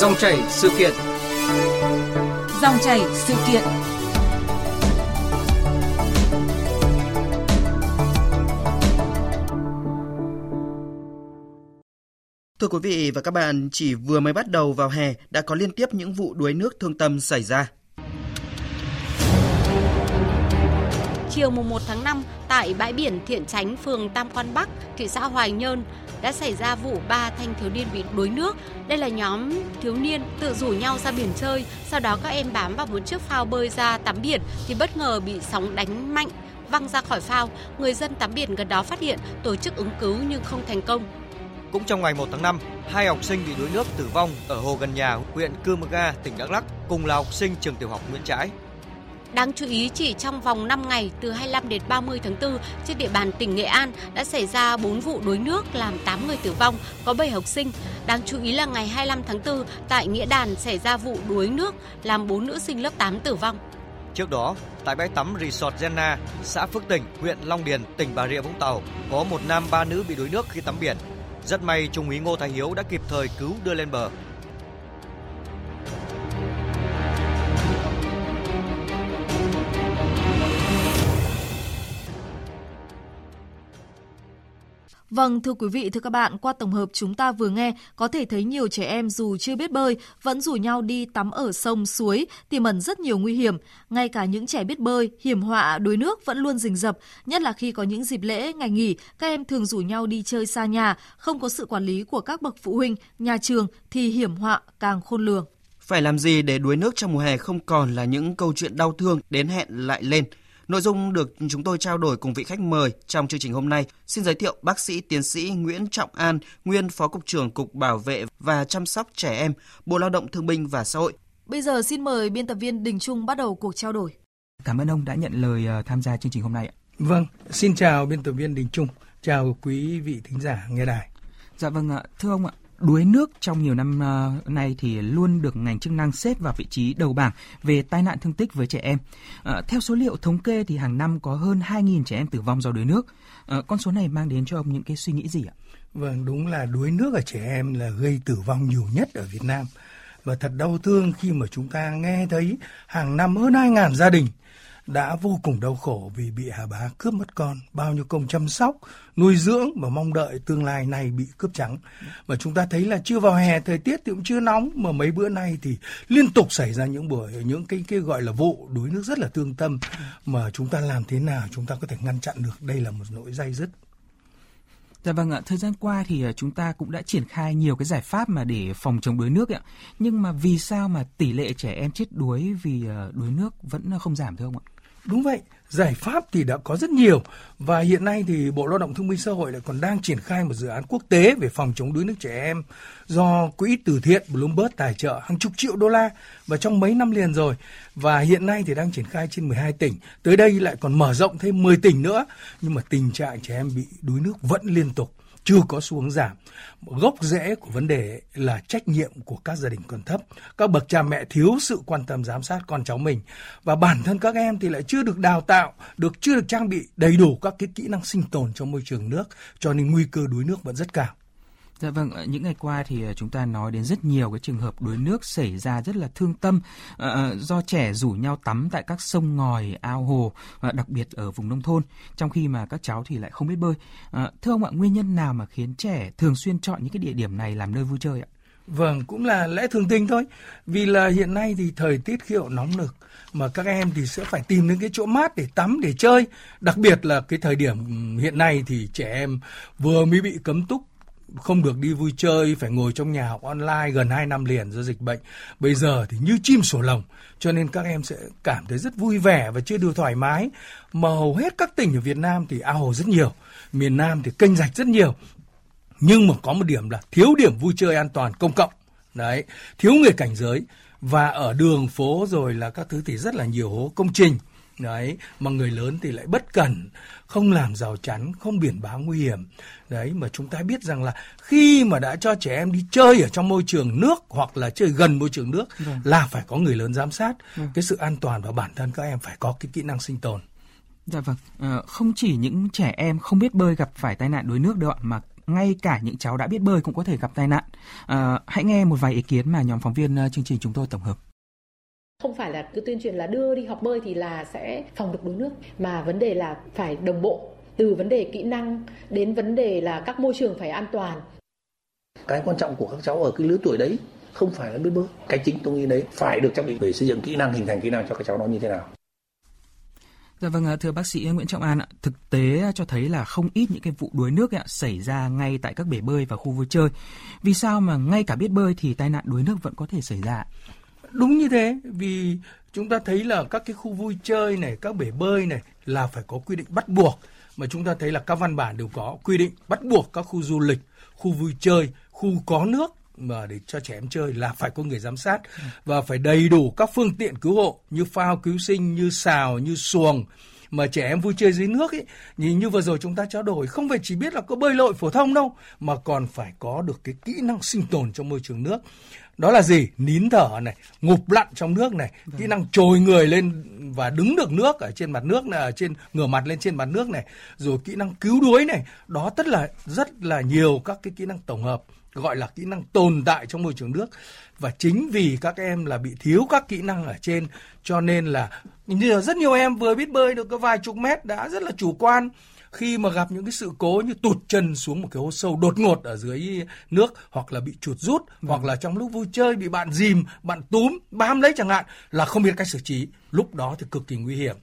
Dòng chảy sự kiện. Dòng chảy sự kiện. Thưa quý vị và các bạn, chỉ vừa mới bắt đầu vào hè đã có liên tiếp những vụ đuối nước thương tâm xảy ra. Chiều mùng 1 tháng 5, tại bãi biển Thiện Chánh, phường Tam Quan Bắc, thị xã Hoài Nhơn, đã xảy ra vụ ba thanh thiếu niên bị đuối nước. Đây là nhóm thiếu niên tự rủ nhau ra biển chơi, sau đó các em bám vào một chiếc phao bơi ra tắm biển thì bất ngờ bị sóng đánh mạnh văng ra khỏi phao. Người dân tắm biển gần đó phát hiện tổ chức ứng cứu nhưng không thành công. Cũng trong ngày 1 tháng 5, hai học sinh bị đuối nước tử vong ở hồ gần nhà huyện Cư Mơ Ga, tỉnh Đắk Lắk, cùng là học sinh trường tiểu học Nguyễn Trãi. Đáng chú ý chỉ trong vòng 5 ngày từ 25 đến 30 tháng 4 trên địa bàn tỉnh Nghệ An đã xảy ra 4 vụ đuối nước làm 8 người tử vong, có 7 học sinh. Đáng chú ý là ngày 25 tháng 4 tại Nghĩa Đàn xảy ra vụ đuối nước làm 4 nữ sinh lớp 8 tử vong. Trước đó, tại bãi tắm Resort Jenna, xã Phước Tỉnh, huyện Long Điền, tỉnh Bà Rịa Vũng Tàu, có một nam ba nữ bị đuối nước khi tắm biển. Rất may Trung úy Ngô Thái Hiếu đã kịp thời cứu đưa lên bờ. Vâng, thưa quý vị, thưa các bạn, qua tổng hợp chúng ta vừa nghe, có thể thấy nhiều trẻ em dù chưa biết bơi, vẫn rủ nhau đi tắm ở sông, suối, tiềm ẩn rất nhiều nguy hiểm. Ngay cả những trẻ biết bơi, hiểm họa, đuối nước vẫn luôn rình rập, nhất là khi có những dịp lễ, ngày nghỉ, các em thường rủ nhau đi chơi xa nhà, không có sự quản lý của các bậc phụ huynh, nhà trường thì hiểm họa càng khôn lường. Phải làm gì để đuối nước trong mùa hè không còn là những câu chuyện đau thương đến hẹn lại lên – Nội dung được chúng tôi trao đổi cùng vị khách mời trong chương trình hôm nay. Xin giới thiệu bác sĩ tiến sĩ Nguyễn Trọng An, nguyên Phó Cục trưởng Cục Bảo vệ và Chăm sóc Trẻ Em, Bộ Lao động Thương binh và Xã hội. Bây giờ xin mời biên tập viên Đình Trung bắt đầu cuộc trao đổi. Cảm ơn ông đã nhận lời ờ, tham gia chương trình hôm nay. Vâng, xin chào biên tập viên Đình Trung, chào quý vị thính giả nghe đài. Dạ vâng ạ, thưa ông ạ, đuối nước trong nhiều năm uh, nay thì luôn được ngành chức năng xếp vào vị trí đầu bảng về tai nạn thương tích với trẻ em. Uh, theo số liệu thống kê thì hàng năm có hơn 2.000 trẻ em tử vong do đuối nước. Uh, con số này mang đến cho ông những cái suy nghĩ gì ạ? Vâng, đúng là đuối nước ở trẻ em là gây tử vong nhiều nhất ở Việt Nam. Và thật đau thương khi mà chúng ta nghe thấy hàng năm hơn 2.000 gia đình đã vô cùng đau khổ vì bị hà bá cướp mất con, bao nhiêu công chăm sóc, nuôi dưỡng và mong đợi tương lai này bị cướp trắng. Mà chúng ta thấy là chưa vào hè thời tiết thì cũng chưa nóng mà mấy bữa nay thì liên tục xảy ra những buổi những cái cái gọi là vụ đuối nước rất là thương tâm mà chúng ta làm thế nào chúng ta có thể ngăn chặn được đây là một nỗi dây dứt. Dạ vâng ạ, thời gian qua thì à, chúng ta cũng đã triển khai nhiều cái giải pháp mà để phòng chống đuối nước ạ. Nhưng mà vì sao mà tỷ lệ trẻ em chết đuối vì à, đuối nước vẫn không giảm thưa ông ạ? Đúng vậy, giải pháp thì đã có rất nhiều và hiện nay thì Bộ Lao động Thương binh Xã hội lại còn đang triển khai một dự án quốc tế về phòng chống đuối nước trẻ em do quỹ từ thiện Bloomberg tài trợ hàng chục triệu đô la và trong mấy năm liền rồi. Và hiện nay thì đang triển khai trên 12 tỉnh. Tới đây lại còn mở rộng thêm 10 tỉnh nữa nhưng mà tình trạng trẻ em bị đuối nước vẫn liên tục chưa có xu hướng giảm. Gốc rễ của vấn đề là trách nhiệm của các gia đình còn thấp. Các bậc cha mẹ thiếu sự quan tâm giám sát con cháu mình và bản thân các em thì lại chưa được đào tạo, được chưa được trang bị đầy đủ các cái kỹ năng sinh tồn trong môi trường nước, cho nên nguy cơ đuối nước vẫn rất cao. Dạ vâng, ờ, những ngày qua thì ờ, chúng ta nói đến rất nhiều cái trường hợp đuối nước xảy ra rất là thương tâm ờ, do trẻ rủ nhau tắm tại các sông ngòi, ao hồ, và đặc biệt ở vùng nông thôn, trong khi mà các cháu thì lại không biết bơi. Thưa ông ạ, nguyên nhân nào mà khiến trẻ thường xuyên chọn những cái địa điểm này làm nơi vui chơi ạ? Vâng, cũng là lẽ thường tình thôi. Vì là hiện nay thì thời tiết khí hậu nóng nực mà các em thì sẽ phải tìm đến cái chỗ mát để tắm để chơi. Đặc biệt là cái thời điểm hiện nay thì trẻ em vừa mới bị cấm túc không được đi vui chơi, phải ngồi trong nhà học online gần 2 năm liền do dịch bệnh. Bây giờ thì như chim sổ lồng, cho nên các em sẽ cảm thấy rất vui vẻ và chưa được thoải mái. Mà hầu hết các tỉnh ở Việt Nam thì ao hồ rất nhiều, miền Nam thì kênh rạch rất nhiều. Nhưng mà có một điểm là thiếu điểm vui chơi an toàn công cộng. Đấy, thiếu người cảnh giới và ở đường phố rồi là các thứ thì rất là nhiều hố công trình đấy mà người lớn thì lại bất cẩn không làm rào chắn không biển báo nguy hiểm đấy mà chúng ta biết rằng là khi mà đã cho trẻ em đi chơi ở trong môi trường nước hoặc là chơi gần môi trường nước vâng. là phải có người lớn giám sát vâng. cái sự an toàn và bản thân các em phải có cái kỹ năng sinh tồn dạ vâng à, không chỉ những trẻ em không biết bơi gặp phải tai nạn đuối nước đâu ạ mà ngay cả những cháu đã biết bơi cũng có thể gặp tai nạn. À, hãy nghe một vài ý kiến mà nhóm phóng viên chương trình chúng tôi tổng hợp không phải là cứ tuyên truyền là đưa đi học bơi thì là sẽ phòng được đuối nước mà vấn đề là phải đồng bộ từ vấn đề kỹ năng đến vấn đề là các môi trường phải an toàn cái quan trọng của các cháu ở cái lứa tuổi đấy không phải là biết bơi cái chính tôi nghĩ đấy phải được trang bị về xây dựng kỹ năng hình thành kỹ năng cho các cháu nó như thế nào Dạ vâng, thưa bác sĩ Nguyễn Trọng An, thực tế cho thấy là không ít những cái vụ đuối nước xảy ra ngay tại các bể bơi và khu vui chơi. Vì sao mà ngay cả biết bơi thì tai nạn đuối nước vẫn có thể xảy ra? Đúng như thế, vì chúng ta thấy là các cái khu vui chơi này, các bể bơi này là phải có quy định bắt buộc. Mà chúng ta thấy là các văn bản đều có quy định bắt buộc các khu du lịch, khu vui chơi, khu có nước mà để cho trẻ em chơi là phải có người giám sát. Và phải đầy đủ các phương tiện cứu hộ như phao cứu sinh, như xào, như xuồng mà trẻ em vui chơi dưới nước ấy. Nhìn như vừa rồi chúng ta trao đổi không phải chỉ biết là có bơi lội phổ thông đâu mà còn phải có được cái kỹ năng sinh tồn trong môi trường nước đó là gì? Nín thở này ngụp lặn trong nước này vâng. kỹ năng trồi người lên và đứng được nước ở trên mặt nước này ở trên ngửa mặt lên trên mặt nước này rồi kỹ năng cứu đuối này. Đó tất là rất là nhiều các cái kỹ năng tổng hợp gọi là kỹ năng tồn tại trong môi trường nước. Và chính vì các em là bị thiếu các kỹ năng ở trên cho nên là như là rất nhiều em vừa biết bơi được có vài chục mét đã rất là chủ quan khi mà gặp những cái sự cố như tụt chân xuống một cái hố sâu đột ngột ở dưới nước hoặc là bị chuột rút ừ. hoặc là trong lúc vui chơi bị bạn dìm bạn túm bám lấy chẳng hạn là không biết cách xử trí. Lúc đó thì cực kỳ nguy hiểm.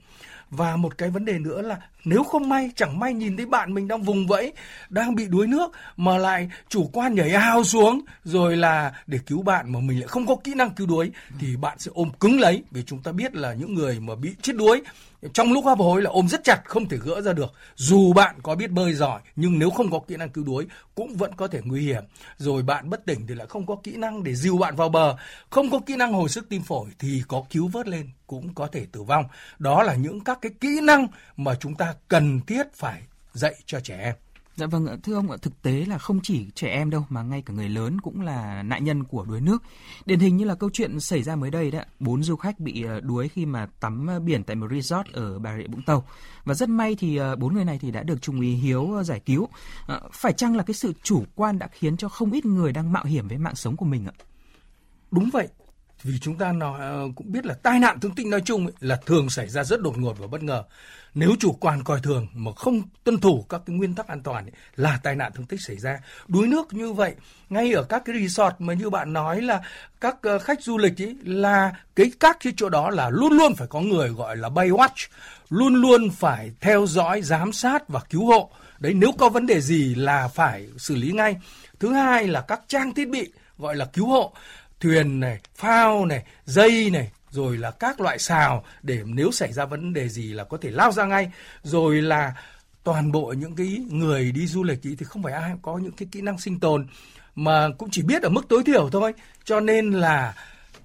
Và một cái vấn đề nữa là nếu không may chẳng may nhìn thấy bạn mình đang vùng vẫy đang bị đuối nước mà lại chủ quan nhảy ao xuống rồi là để cứu bạn mà mình lại không có kỹ năng cứu đuối thì bạn sẽ ôm cứng lấy. Vì chúng ta biết là những người mà bị chết đuối trong lúc hấp hối là ôm rất chặt, không thể gỡ ra được. Dù bạn có biết bơi giỏi, nhưng nếu không có kỹ năng cứu đuối, cũng vẫn có thể nguy hiểm. Rồi bạn bất tỉnh thì lại không có kỹ năng để dìu bạn vào bờ. Không có kỹ năng hồi sức tim phổi thì có cứu vớt lên cũng có thể tử vong. Đó là những các cái kỹ năng mà chúng ta cần thiết phải dạy cho trẻ em. Dạ vâng, thưa ông, ạ thực tế là không chỉ trẻ em đâu mà ngay cả người lớn cũng là nạn nhân của đuối nước. Điển hình như là câu chuyện xảy ra mới đây đấy, bốn du khách bị ờ, đuối khi mà tắm ờ, biển tại một resort ở Bà Rịa Vũng Tàu. Và rất may thì ờ, bốn người này thì đã được Trung úy Hiếu giải cứu. Phải chăng là cái sự chủ quan đã khiến cho không ít người đang mạo hiểm với mạng sống của mình ạ? Đúng vậy, vì chúng ta nói ờ, cũng biết là tai nạn thương tích nói chung ấy, là thường xảy ra rất đột ngột và bất ngờ. Nếu chủ quan coi thường mà không tuân thủ các cái nguyên tắc an toàn ấy, là tai nạn thương tích xảy ra. Đuối nước như vậy ngay ở các cái resort mà như bạn nói là các ờ, khách du lịch ấy là cái các cái chỗ đó là luôn luôn phải có người gọi là bay watch luôn luôn phải theo dõi giám sát và cứu hộ. Đấy nếu có vấn đề gì là phải xử lý ngay. Thứ hai là các trang thiết bị gọi là cứu hộ thuyền này, phao này, dây này, rồi là các loại xào để nếu xảy ra vấn đề gì là có thể lao ra ngay. Rồi là toàn bộ những cái người đi du lịch ý thì không phải ai có những cái kỹ năng sinh tồn, mà cũng chỉ biết ở mức tối thiểu thôi. Cho nên là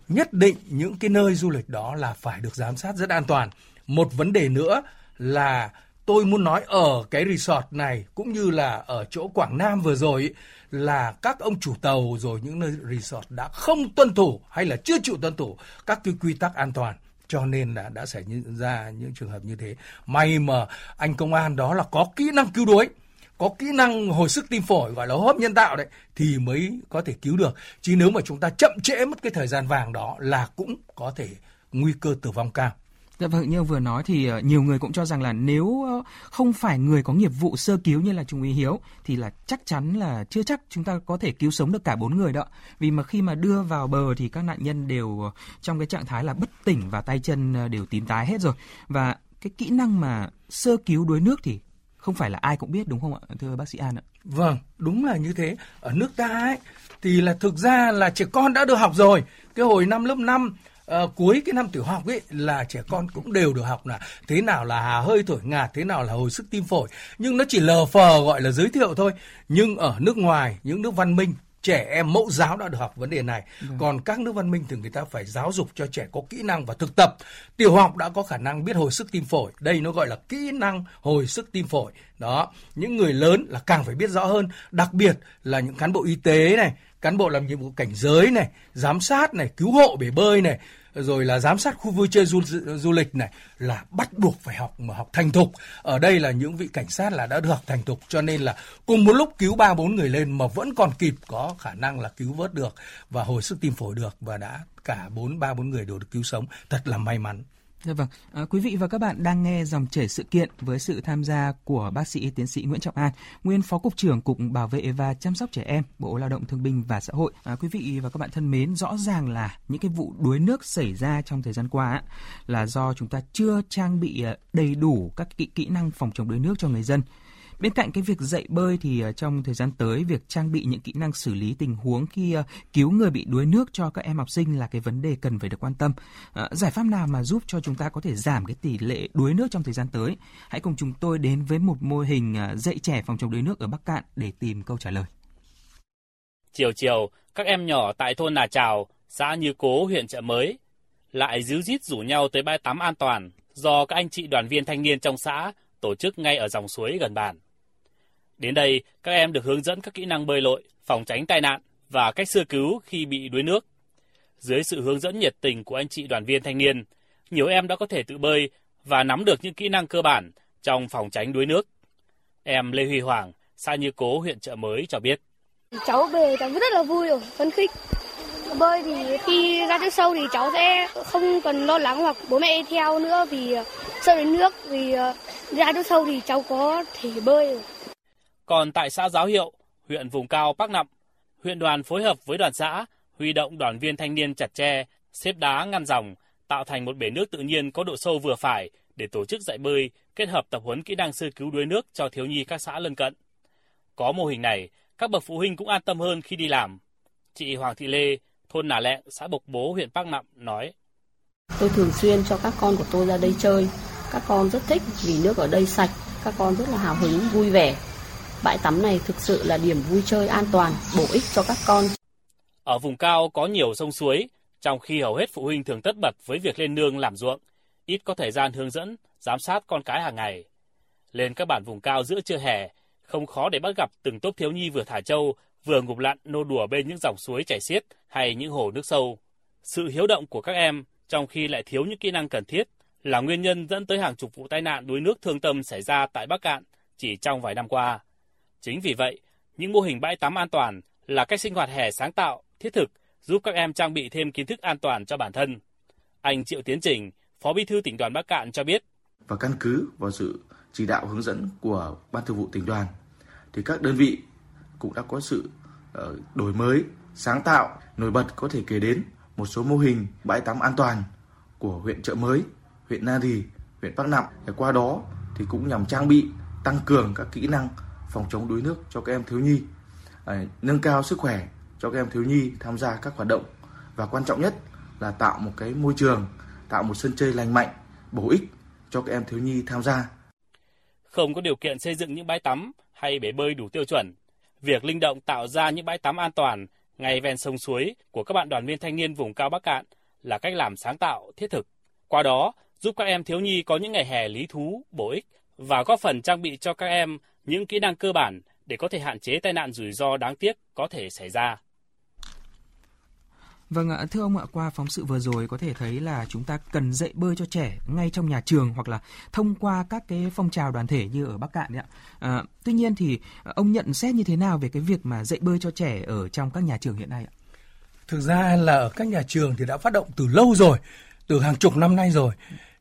nhất định những cái nơi du lịch đó là phải được giám sát rất an toàn. Một vấn đề nữa là tôi muốn nói ở cái resort này cũng như là ở chỗ Quảng Nam vừa rồi ý, là các ông chủ tàu rồi những nơi resort đã không tuân thủ hay là chưa chịu tuân thủ các cái quy tắc an toàn. Cho nên là đã xảy ra những trường hợp như thế. May mà anh công an đó là có kỹ năng cứu đuối có kỹ năng hồi sức tim phổi gọi là hô hấp nhân tạo đấy thì mới có thể cứu được. Chứ nếu mà chúng ta chậm trễ mất cái thời gian vàng đó là cũng có thể nguy cơ tử vong cao. Dạ vâng, như ông vừa nói thì ờ, nhiều người cũng cho rằng là nếu ờ, không phải người có nghiệp vụ sơ cứu như là Trung úy Hiếu thì là chắc chắn là chưa chắc chúng ta có thể cứu sống được cả bốn người đó. Vì mà khi mà đưa vào bờ thì các nạn nhân đều ờ, trong cái trạng thái là bất tỉnh và tay chân đều tím tái hết rồi. Và cái kỹ năng mà sơ cứu đuối nước thì không phải là ai cũng biết đúng không ạ, thưa bác sĩ An ạ? Vâng, đúng là như thế. Ở nước ta ấy thì là thực ra là trẻ con đã được học rồi. Cái hồi năm lớp 5 uh, cuối cái năm tiểu học ấy là trẻ con cũng đều được học là thế nào là hà hơi thổi ngạt thế nào là hồi sức tim phổi. Nhưng nó chỉ lờ phờ gọi là giới thiệu thôi. Nhưng ở nước ngoài những nước văn minh trẻ em mẫu giáo đã được học vấn đề này. Ừ. còn các nước văn minh thì người ta phải giáo dục cho trẻ có kỹ năng và thực tập. Tiểu học đã có khả năng biết hồi sức tim phổi. Đây nó gọi là kỹ năng hồi sức tim phổi. Đó. Những người lớn là càng phải biết rõ hơn. Đặc biệt là những cán bộ y tế này cán bộ làm nhiệm vụ cảnh giới này giám sát này cứu hộ bể bơi này rồi là giám sát khu vui chơi du, du lịch này là bắt buộc phải học mà học thành thục. Ở đây là những vị cảnh sát là đã được học thành thục cho nên là cùng một lúc cứu ba bốn người lên mà vẫn còn kịp có khả năng là cứu vớt được và hồi sức tim phổi được và đã cả bốn ba bốn người đều được cứu sống. Thật là may mắn. Dạ vâng, à, quý vị và các bạn đang nghe dòng chảy sự kiện với sự tham gia của bác sĩ tiến sĩ Nguyễn Trọng An, nguyên phó cục trưởng cục bảo vệ và chăm sóc trẻ em, Bộ Lao động Thương binh và Xã hội. À, quý vị và các bạn thân mến, rõ ràng là những cái vụ đuối nước xảy ra trong thời gian qua là do chúng ta chưa trang bị à, đầy đủ các kỹ kỹ năng phòng chống đuối nước cho người dân. Bên cạnh cái việc dạy bơi thì ờ, trong thời gian tới việc trang bị những kỹ năng xử lý tình huống khi ờ, cứu người bị đuối nước cho các em học sinh là cái vấn đề cần phải được quan tâm. Ờ, giải pháp nào mà giúp cho chúng ta có thể giảm cái tỷ lệ đuối nước trong thời gian tới? Hãy cùng chúng tôi đến với một mô hình dạy trẻ phòng chống đuối nước ở Bắc Cạn để tìm câu trả lời. Chiều chiều, các em nhỏ tại thôn Nà Trào, xã Như Cố, huyện Chợ Mới lại díu dít rủ nhau tới bãi tắm an toàn do các anh chị đoàn viên thanh niên trong xã tổ chức ngay ở dòng suối gần bản. Đến đây, các em được hướng dẫn các kỹ năng bơi lội, phòng tránh tai nạn và cách sơ cứu khi bị đuối nước. Dưới sự hướng dẫn nhiệt tình của anh chị đoàn viên thanh niên, nhiều em đã có thể tự bơi và nắm được những kỹ năng cơ bản trong phòng tránh đuối nước. Em Lê Huy Hoàng, xã Như Cố, huyện Chợ Mới cho biết. Cháu bơi cháu rất là vui rồi, phấn khích. Bơi thì khi ra nước sâu thì cháu sẽ không cần lo lắng hoặc bố mẹ theo nữa vì sợ đến nước vì ờ, ra nước sâu thì cháu có thể bơi rồi. Còn tại xã Giáo Hiệu, huyện vùng cao Bắc Nậm, huyện đoàn phối hợp với đoàn xã huy động đoàn viên thanh niên chặt tre, xếp đá ngăn dòng, tạo thành một bể nước tự nhiên có độ sâu vừa phải để tổ chức dạy bơi, kết hợp tập huấn kỹ năng sơ cứu đuối nước cho thiếu nhi các xã lân cận. Có mô hình này, các bậc phụ huynh cũng an tâm hơn khi đi làm. Chị Hoàng Thị Lê, thôn Nà Lẹ, xã Bộc Bố, huyện Bắc Nậm nói. Tôi thường xuyên cho các con của tôi ra đây chơi. Các con rất thích vì nước ở đây sạch, các con rất là hào hứng, vui vẻ. Bãi tắm này thực sự là điểm vui chơi an toàn, bổ ích cho các con. Ở vùng cao có nhiều sông suối, trong khi hầu hết phụ huynh thường tất bật với việc lên nương làm ruộng, ít có thời gian hướng dẫn, giám sát con cái hàng ngày. Lên các bản vùng cao giữa trưa hè, không khó để bắt gặp từng tốp thiếu nhi vừa thả trâu, vừa ngụp lặn nô đùa bên những dòng suối chảy xiết hay những hồ nước sâu. Sự hiếu động của các em trong khi lại thiếu những kỹ năng cần thiết là nguyên nhân dẫn tới hàng chục vụ tai nạn đuối nước thương tâm xảy ra tại Bắc Cạn chỉ trong vài năm qua. Chính vì vậy, những mô hình bãi tắm an toàn là cách sinh hoạt hè sáng tạo, thiết thực, giúp các em trang bị thêm kiến thức an toàn cho bản thân. Anh Triệu Tiến Trình, Phó Bí thư tỉnh đoàn Bắc Cạn cho biết. Và căn cứ vào sự chỉ đạo hướng dẫn của Ban Thường vụ tỉnh đoàn, thì các đơn vị cũng đã có sự ờ, đổi mới, sáng tạo, nổi bật có thể kể đến một số mô hình bãi tắm an toàn của huyện Trợ Mới, huyện Na Rì, huyện Bắc Nạm. Và qua đó thì cũng nhằm trang bị, tăng cường các kỹ năng phòng chống đuối nước cho các em thiếu nhi, à, nâng cao sức khỏe cho các em thiếu nhi tham gia các hoạt động và quan trọng nhất là tạo một cái môi trường, tạo một sân chơi lành mạnh, bổ ích cho các em thiếu nhi tham gia. Không có điều kiện xây dựng những bãi tắm hay bể bơi đủ tiêu chuẩn, việc linh động tạo ra những bãi tắm an toàn ngay ven sông suối của các bạn đoàn viên thanh niên vùng cao Bắc Cạn là cách làm sáng tạo, thiết thực. Qua đó, giúp các em thiếu nhi có những ngày hè lý thú, bổ ích và góp phần trang bị cho các em những kỹ năng cơ bản để có thể hạn chế tai nạn rủi ro đáng tiếc có thể xảy ra. Vâng ạ, thưa ông ạ, qua phóng sự vừa rồi có thể thấy là chúng ta cần dạy bơi cho trẻ ngay trong nhà trường hoặc là thông qua các cái phong trào đoàn thể như ở Bắc Cạn đấy ạ. À, tuy nhiên thì ông nhận xét như thế nào về cái việc mà dạy bơi cho trẻ ở trong các nhà trường hiện nay ạ? Thực ra là ở các nhà trường thì đã phát động từ lâu rồi, từ hàng chục năm nay rồi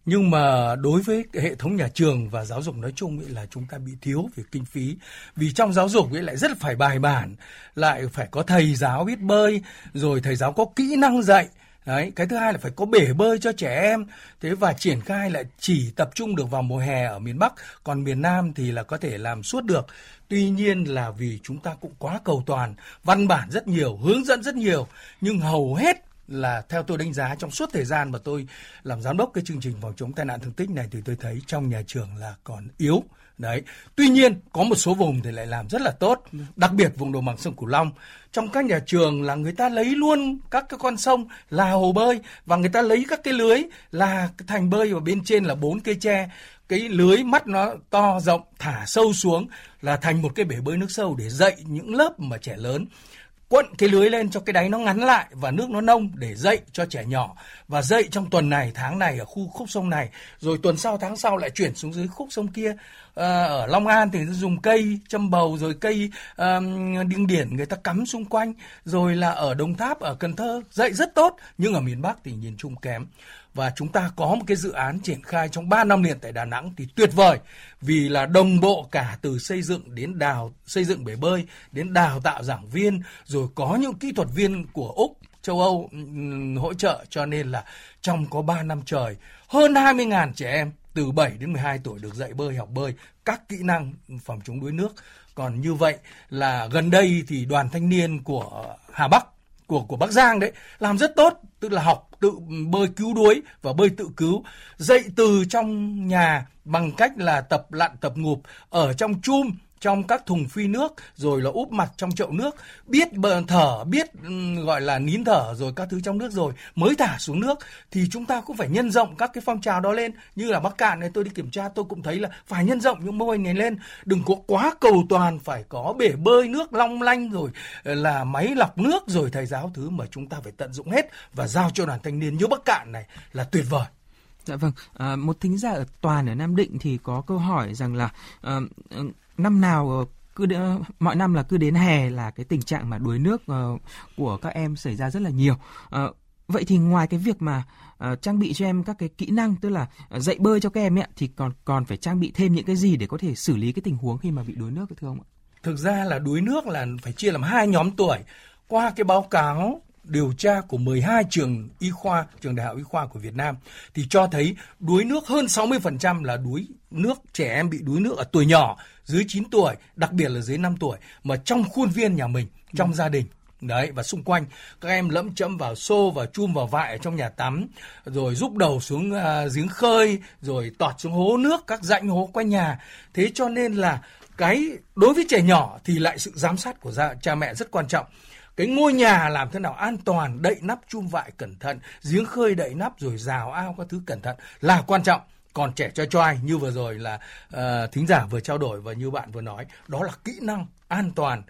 nhưng mà đối với hệ thống nhà trường và giáo dục nói chung ấy là chúng ta bị thiếu về kinh phí vì trong giáo dục ấy lại rất phải bài bản lại phải có thầy giáo biết bơi rồi thầy giáo có kỹ năng dạy Đấy, cái thứ hai là phải có bể bơi cho trẻ em. Thế và triển khai lại chỉ tập trung được vào mùa hè ở miền Bắc, còn miền Nam thì là có thể làm suốt được. Tuy nhiên là vì chúng ta cũng quá cầu toàn, văn bản rất nhiều, hướng dẫn rất nhiều, nhưng hầu hết là theo tôi đánh giá trong suốt thời gian mà tôi làm giám đốc cái chương trình phòng chống tai nạn thương tích này thì tôi thấy trong nhà trường là còn yếu. Đấy. Tuy nhiên, có một số vùng thì lại làm rất là tốt, đặc biệt vùng đồng bằng sông cửu long. Trong các nhà trường là người ta lấy luôn các cái con sông là hồ bơi và người ta lấy các cái lưới là thành bơi và bên trên là bốn cây tre. Cái lưới mắt nó to rộng, thả sâu xuống là thành một cái bể bơi nước sâu để dạy những lớp mà trẻ lớn quận cái lưới lên cho cái đáy nó ngắn lại và nước nó nông để dậy cho trẻ nhỏ. Và dậy trong tuần này tháng này ở khu khúc sông này rồi tuần sau tháng sau lại chuyển xuống dưới khúc sông kia. À, ở Long An thì dùng cây châm bầu rồi cây um, điên điển người ta cắm xung quanh. Rồi là ở Đồng Tháp ở Cần Thơ dậy rất tốt nhưng ở miền Bắc thì nhìn chung kém và chúng ta có một cái dự án triển khai trong 3 năm liền tại Đà Nẵng thì tuyệt vời. Vì là đồng bộ cả từ xây dựng đến đào, xây dựng bể bơi, đến đào tạo giảng viên, rồi có những kỹ thuật viên của Úc, châu Âu hỗ trợ. Cho nên là trong có 3 năm trời, hơn 20.000 trẻ em từ 7 đến 12 tuổi được dạy bơi, học bơi, các kỹ năng phòng chống đuối nước. Còn như vậy là gần đây thì đoàn thanh niên của Hà Bắc, của của Bắc Giang đấy, làm rất tốt tức là học, tự bơi cứu đuối và bơi tự cứu. Dậy từ trong nhà bằng cách là tập lặn tập ngụp ở trong chum trong các thùng phi nước rồi là úp mặt trong chậu nước biết bờ thở biết ừ, gọi là nín thở rồi các thứ trong nước rồi mới thả xuống nước. Thì chúng ta cũng phải nhân rộng các cái phong trào đó lên. Như là bắc cạn này tôi đi kiểm tra tôi cũng thấy là phải nhân rộng những mô hình này lên. Đừng có quá cầu toàn phải có bể bơi nước long lanh rồi là máy lọc nước rồi thầy giáo thứ mà chúng ta phải tận dụng hết và giao cho đoàn thanh niên như bắc cạn này là tuyệt vời. Dạ vâng, à, một thính giả ở toàn ở Nam Định thì có câu hỏi rằng là à, năm nào ờ, cứ đ- mọi năm là cứ đến hè là cái tình trạng mà đuối nước uh, của các em xảy ra rất là nhiều. Uh, vậy thì ngoài cái việc mà uh, trang bị cho em các cái kỹ năng tức là uh, dạy bơi cho các em ấy, thì còn còn phải trang bị thêm những cái gì để có thể xử lý cái tình huống khi mà bị đuối nước thưa ông ạ? Thực ra là đuối nước là phải chia làm hai nhóm tuổi. Qua cái báo cáo điều tra của 12 trường y khoa, trường đại học y khoa của Việt Nam thì cho thấy đuối nước hơn 60% là đuối nước trẻ em bị đuối nước ở tuổi nhỏ, dưới 9 tuổi, đặc biệt là dưới 5 tuổi mà trong khuôn viên nhà mình, trong gia đình. Đấy và xung quanh các em lẫm chẫm vào xô và chum vào vại ở trong nhà tắm rồi rúc đầu xuống uh, giếng khơi rồi tọt xuống hố nước các rãnh hố quanh nhà. Thế cho nên là cái đối với trẻ nhỏ thì lại sự giám sát của gia, cha mẹ rất quan trọng cái ngôi nhà làm thế nào an toàn đậy nắp chum vại cẩn thận giếng khơi đậy nắp rồi rào ao các thứ cẩn thận là quan trọng. Còn trẻ cho choai như vừa rồi là uh, thính giả vừa trao đổi và như bạn vừa nói đó là kỹ năng an toàn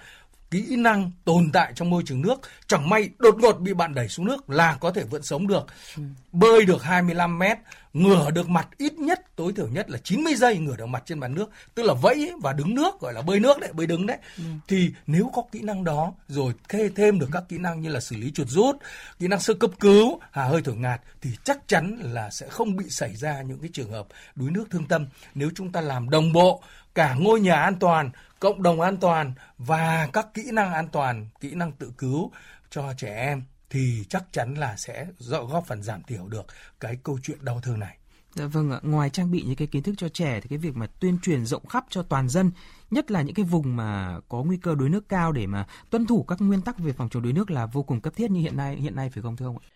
kỹ năng tồn tại trong môi trường nước chẳng may đột ngột bị bạn đẩy xuống nước là có thể vẫn sống được ừ. bơi được 25 mét ngửa được mặt ít nhất tối thiểu nhất là 90 giây ngửa được mặt trên mặt nước tức là vẫy và đứng nước gọi là bơi nước đấy bơi đứng đấy ừ. thì nếu có kỹ năng đó rồi thêm thêm được các kỹ năng như là xử lý chuột rút kỹ năng sơ cấp cứu hà hơi thổi ngạt thì chắc chắn là sẽ không bị xảy ra những cái trường hợp đuối nước thương tâm nếu chúng ta làm đồng bộ cả ngôi nhà an toàn cộng đồng an toàn và các kỹ năng an toàn kỹ năng tự cứu cho trẻ em thì chắc chắn là sẽ góp phần giảm thiểu được cái câu chuyện đau thương này. Dạ vâng ạ, ngoài trang bị những cái kiến thức cho trẻ thì cái việc mà tuyên truyền rộng khắp cho toàn dân, nhất là những cái vùng mà có nguy cơ đuối nước cao để mà tuân thủ các nguyên tắc về phòng chống đuối nước là vô cùng cấp thiết như hiện nay hiện nay phải không thưa ông ạ?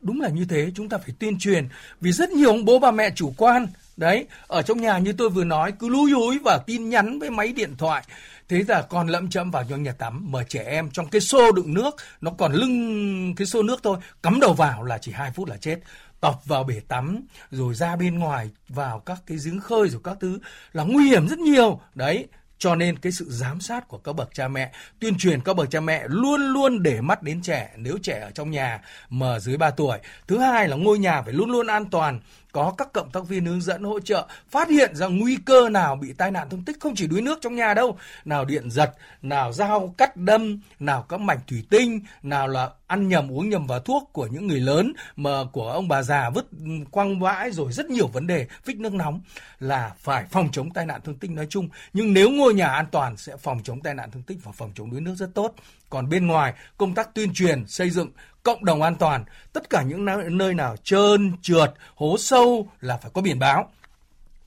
Đúng là như thế, chúng ta phải tuyên truyền vì rất nhiều ông bố bà mẹ chủ quan đấy ở trong nhà như tôi vừa nói cứ lúi húi và tin nhắn với máy điện thoại. Thế là còn lẫm chậm vào trong nhà tắm mà trẻ em trong cái xô đựng nước nó còn lưng cái xô nước thôi cắm đầu vào là chỉ 2 phút là chết. Tọc vào bể tắm rồi ra bên ngoài vào các cái giếng khơi rồi các thứ là nguy hiểm rất nhiều. Đấy cho nên cái sự giám sát của các bậc cha mẹ, tuyên truyền các bậc cha mẹ luôn luôn để mắt đến trẻ. Nếu trẻ ở trong nhà mà dưới 3 tuổi. Thứ hai là ngôi nhà phải luôn luôn an toàn, có các cộng tác viên hướng dẫn hỗ trợ phát hiện ra nguy cơ nào bị tai nạn thương tích không chỉ đuối nước trong nhà đâu, nào điện giật, nào dao cắt đâm, nào các mảnh thủy tinh, nào là ăn nhầm, uống nhầm vào thuốc của những người lớn mà của ông bà già vứt quăng vãi rồi rất nhiều vấn đề, phích nước nóng là phải phòng chống tai nạn thương tích nói chung. Nhưng nếu ngôi nhà an toàn sẽ phòng chống tai nạn thương tích và phòng chống đuối nước rất tốt còn bên ngoài công tác tuyên truyền xây dựng cộng đồng an toàn, tất cả những nơi nào trơn, trượt, hố sâu là phải có biển báo.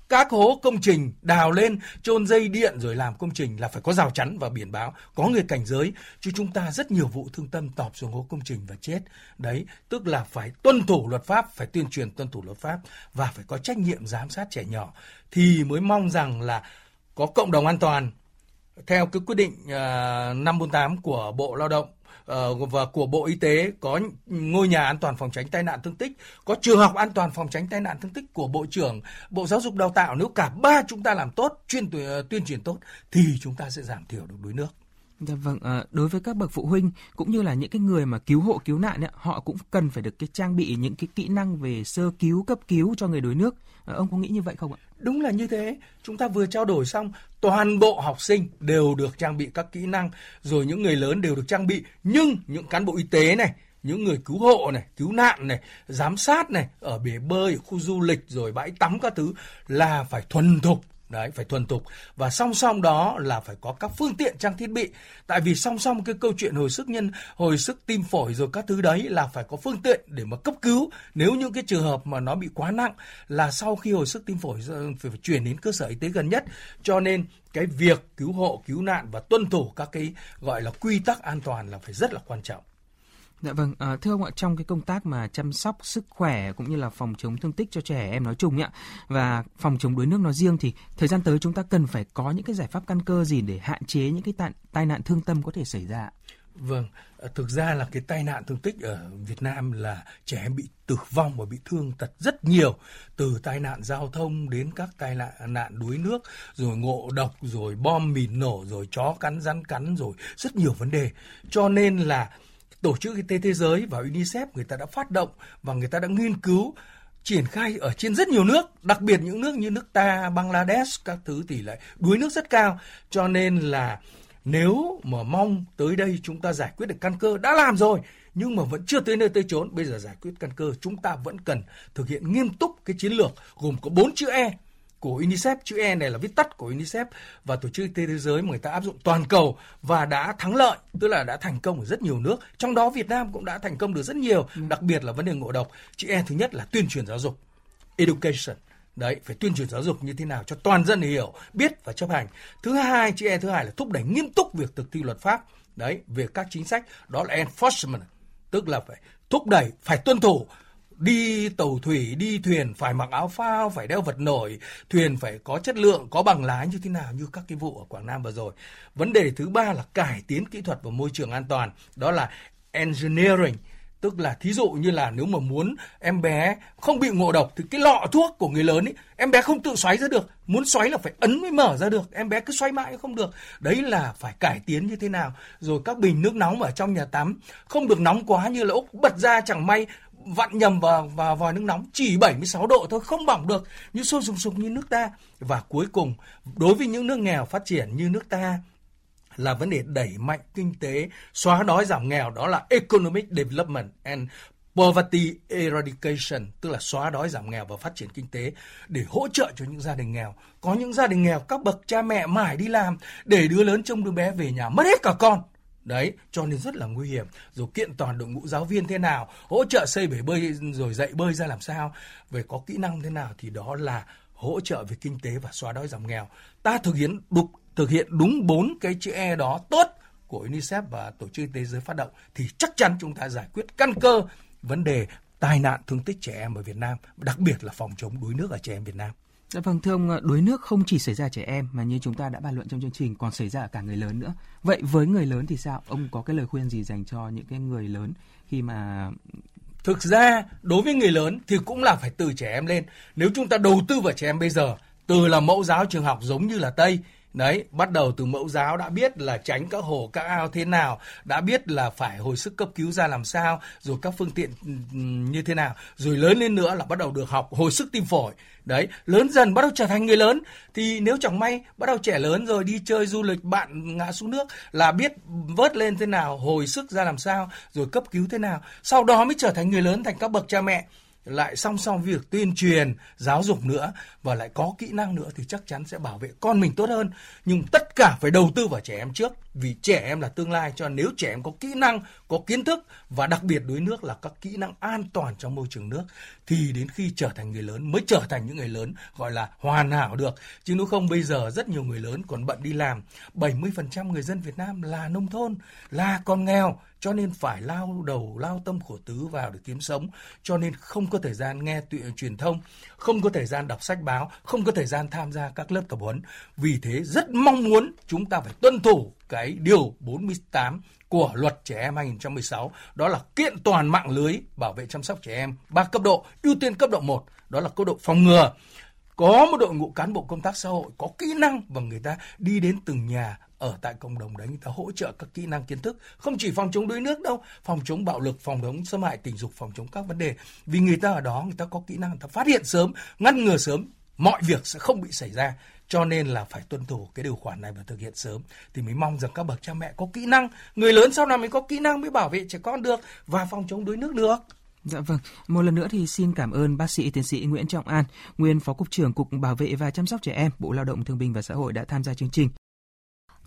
Các hố công trình đào lên, chôn dây điện rồi làm công trình là phải có rào chắn và biển báo, có người cảnh giới. Chứ chúng ta rất nhiều vụ thương tâm tọp xuống hố công trình và chết. Đấy, tức là phải tuân thủ luật pháp, phải tuyên truyền tuân thủ luật pháp và phải có trách nhiệm giám sát trẻ nhỏ. Thì mới mong rằng là có cộng đồng an toàn, theo cái quyết định à, uh, 548 của Bộ Lao động uh, và của Bộ Y tế có ngôi nhà an toàn phòng tránh tai nạn thương tích, có trường học an toàn phòng tránh tai nạn thương tích của Bộ trưởng Bộ Giáo dục Đào tạo nếu cả ba chúng ta làm tốt, chuyên ờ, tuyên truyền tốt thì chúng ta sẽ giảm thiểu được đuối nước. Dạ vâng, à, đối với các bậc phụ huynh cũng như là những cái người mà cứu hộ cứu nạn ấy, họ cũng cần phải được cái trang bị những cái kỹ năng về sơ cứu cấp cứu cho người đuối nước. À, ông có nghĩ như vậy không ạ? Đúng là như thế. Chúng ta vừa trao đổi xong, toàn bộ học sinh đều được trang bị các kỹ năng, rồi những người lớn đều được trang bị. Nhưng những cán bộ y tế này, những người cứu hộ này, cứu nạn này, giám sát này, ở bể bơi, khu du lịch rồi bãi tắm các thứ là phải thuần thục đấy phải thuần thục. Và song song đó là phải có các phương tiện trang thiết bị. Tại vì song song cái câu chuyện hồi sức nhân hồi sức tim phổi rồi các thứ đấy là phải có phương tiện để mà cấp cứu. Nếu những cái trường hợp mà nó bị quá nặng là sau khi hồi sức tim phổi ờ, phải, phải chuyển đến cơ sở y tế gần nhất. Cho nên cái việc cứu hộ cứu nạn và tuân thủ các cái gọi là quy tắc an toàn là phải rất là quan trọng. Dạ vâng, à, thưa ông ạ, trong cái công tác mà chăm sóc sức khỏe cũng như là phòng chống thương tích cho trẻ em nói chung ạ và phòng chống đuối nước nói riêng thì thời gian tới chúng ta cần phải có những cái giải pháp căn cơ gì để hạn chế những cái tai, tai nạn thương tâm có thể xảy ra? Vâng, ờ, thực ra là cái tai nạn thương tích ở Việt Nam là trẻ em bị tử vong và bị thương tật rất nhiều, từ tai nạn giao thông đến các tai nạn nạn đuối nước, rồi ngộ độc, rồi bom mìn nổ, rồi chó cắn rắn cắn, rồi rất nhiều vấn đề. Cho nên là tổ chức y tế thế giới và UNICEF người ta đã phát động và người ta đã nghiên cứu triển khai ở trên rất nhiều nước, đặc biệt những nước như nước ta, Bangladesh các thứ tỷ lệ đuối nước rất cao. Cho nên là nếu mà mong tới đây chúng ta giải quyết được căn cơ đã làm rồi nhưng mà vẫn chưa tới nơi tới chốn bây giờ giải quyết căn cơ chúng ta vẫn cần thực hiện nghiêm túc cái chiến lược gồm có bốn chữ E của UNICEF chữ E này là viết tắt của UNICEF và tổ chức thế giới mà người ta áp dụng toàn cầu và đã thắng lợi tức là đã thành công ở rất nhiều nước. Trong đó Việt Nam cũng đã thành công được rất nhiều ừ. đặc biệt là vấn đề ngộ độc. Chữ E thứ nhất là tuyên truyền giáo dục education. Đấy phải tuyên truyền giáo dục như thế nào cho toàn dân hiểu biết và chấp hành. Thứ hai chữ E thứ hai là thúc đẩy nghiêm túc việc thực thi luật pháp. Đấy về các chính sách đó là enforcement tức là phải thúc đẩy phải tuân thủ đi tàu thủy, đi thuyền, phải mặc áo phao, phải đeo vật nổi. Thuyền phải có chất lượng, có bằng lái như thế nào như các cái vụ ở Quảng Nam vừa rồi. Vấn đề thứ ba là cải tiến kỹ thuật và môi trường an toàn. Đó là engineering, tức là thí dụ như là nếu mà muốn em bé không bị ngộ độc thì cái lọ thuốc của người lớn ấy em bé không tự xoáy ra được. Muốn xoáy là phải ấn mới mở ra được, em bé cứ xoáy mãi không được. Đấy là phải cải tiến như thế nào. Rồi các bình nước nóng ở trong nhà tắm không được nóng quá như là úc bật ra chẳng may vặn nhầm vào vào vòi nước nóng. Chỉ 76 độ thôi, không bỏng được. Như sôi sùng sục như nước ta. Và cuối cùng, đối với những nước nghèo phát triển như nước ta, là vấn đề đẩy mạnh kinh tế, xóa đói giảm nghèo, đó là economic development and poverty eradication, tức là xóa đói giảm nghèo và phát triển kinh tế để hỗ trợ cho những gia đình nghèo. Có những gia đình nghèo, các bậc cha mẹ mãi đi làm để đứa lớn trông đứa bé về nhà, mất hết cả con đấy cho nên rất là nguy hiểm rồi kiện toàn đội ngũ giáo viên thế nào hỗ trợ xây bể bơi rồi dạy bơi ra làm sao về có kỹ năng thế nào thì đó là hỗ trợ về kinh tế và xóa đói giảm nghèo ta thực hiện đục thực hiện đúng bốn cái chữ E đó tốt của UNICEF và tổ chức y tế giới phát động thì chắc chắn chúng ta giải quyết căn cơ vấn đề tai nạn thương tích trẻ em ở Việt Nam, đặc biệt là phòng chống đuối nước ở trẻ em Việt Nam. Dạ vâng, thưa ông, ờ, đuối nước không chỉ xảy ra trẻ em mà như chúng ta đã bàn luận trong chương trình còn xảy ra ở cả người lớn nữa. Vậy với người lớn thì sao? Ông có cái lời khuyên gì dành cho những cái người lớn khi mà Thực ra đối với người lớn thì cũng là phải từ trẻ em lên. Nếu chúng ta đầu tư vào trẻ em bây giờ, từ là mẫu giáo trường học giống như là Tây, Đấy, bắt đầu từ mẫu giáo đã biết là tránh các hồ các ao thế nào, đã biết là phải hồi sức cấp cứu ra làm sao, rồi các phương tiện ừ, ừ, như thế nào, rồi lớn lên nữa là bắt đầu được học hồi sức tim phổi. Đấy, lớn dần bắt đầu trở thành người lớn thì nếu chẳng may bắt đầu trẻ lớn rồi đi chơi du lịch bạn ngã xuống nước là biết vớt lên thế nào, hồi sức ra làm sao, rồi cấp cứu thế nào. Sau đó mới trở thành người lớn thành các bậc cha mẹ lại song song việc tuyên truyền, giáo dục nữa và lại có kỹ năng nữa thì chắc chắn sẽ bảo vệ con mình tốt hơn. Nhưng tất cả phải đầu tư vào trẻ em trước, vì trẻ em là tương lai, cho nếu trẻ em có kỹ năng, có kiến thức và đặc biệt đuối nước là các kỹ năng an toàn trong môi trường nước, thì đến khi trở thành người lớn mới trở thành những người lớn, gọi là hoàn hảo được. Chứ nếu không, bây giờ rất nhiều người lớn còn bận đi làm. 70% người dân Việt Nam là nông thôn, là con nghèo cho nên phải lao đầu, lao tâm khổ tứ vào để kiếm sống. Cho nên không có thời gian nghe tuyển truyền thông, không có thời gian đọc sách báo, không có thời gian tham gia các lớp tập huấn. Vì thế rất mong muốn chúng ta phải tuân thủ cái điều 48 của luật trẻ em 2016 đó là kiện toàn mạng lưới bảo vệ chăm sóc trẻ em ba cấp độ. Ưu tiên cấp độ 1 đó là cấp độ phòng ngừa. Có một đội ngũ cán bộ công tác xã hội có kỹ năng và người ta đi đến từng nhà ở tại cộng đồng đấy người ta hỗ trợ các kỹ năng kiến thức không chỉ phòng chống đuối nước đâu phòng chống bạo lực phòng chống xâm hại tình dục phòng chống các vấn đề. Vì người ta ở đó người ta có kỹ năng người ta phát hiện sớm ngăn ngừa sớm mọi việc sẽ không bị xảy ra. Cho nên là phải tuân thủ cái điều khoản này và thực hiện sớm. Thì mới mong rằng các bậc cha mẹ có kỹ năng người lớn sau này mới có kỹ năng mới bảo vệ trẻ con được và phòng chống đuối nước được. Dạ vâng, một lần nữa thì xin cảm ơn bác sĩ tiến sĩ Nguyễn Trọng An, nguyên Phó Cục trưởng Cục Bảo vệ và Chăm sóc Trẻ Em, Bộ Lao động Thương binh và Xã hội đã tham gia chương trình.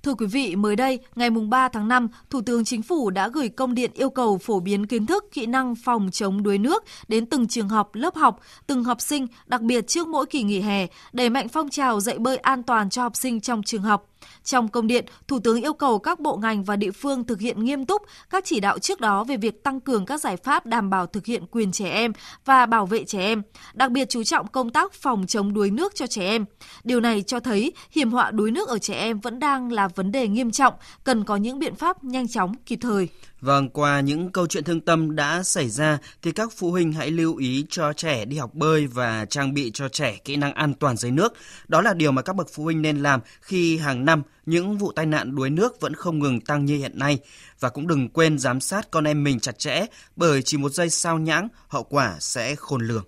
Thưa quý vị, mới đây, ngày 3 tháng 5, Thủ tướng Chính phủ đã gửi công điện yêu cầu phổ biến kiến thức, kỹ năng phòng chống đuối nước đến từng trường học, lớp học, từng học sinh, đặc biệt trước mỗi kỳ nghỉ hè, đẩy mạnh phong trào dạy bơi an toàn cho học sinh trong trường học. Trong công điện, Thủ tướng yêu cầu các bộ ngành và địa phương thực hiện nghiêm túc các chỉ đạo trước đó về việc tăng cường các giải pháp đảm bảo thực hiện quyền trẻ em và bảo vệ trẻ em, đặc biệt chú trọng công tác phòng chống đuối nước cho trẻ em. Điều này cho thấy hiểm họa đuối nước ở trẻ em vẫn đang là vấn đề nghiêm trọng, cần có những biện pháp nhanh chóng, kịp thời. Vâng, qua những câu chuyện thương tâm đã xảy ra thì các phụ huynh hãy lưu ý cho trẻ đi học bơi và trang bị cho trẻ kỹ năng an toàn dưới nước. Đó là điều mà các bậc phụ huynh nên làm khi hàng năm những vụ tai nạn đuối nước vẫn không ngừng tăng như hiện nay. Và cũng đừng quên giám sát con em mình chặt chẽ bởi chỉ một giây sao nhãng, hậu quả sẽ khôn lường.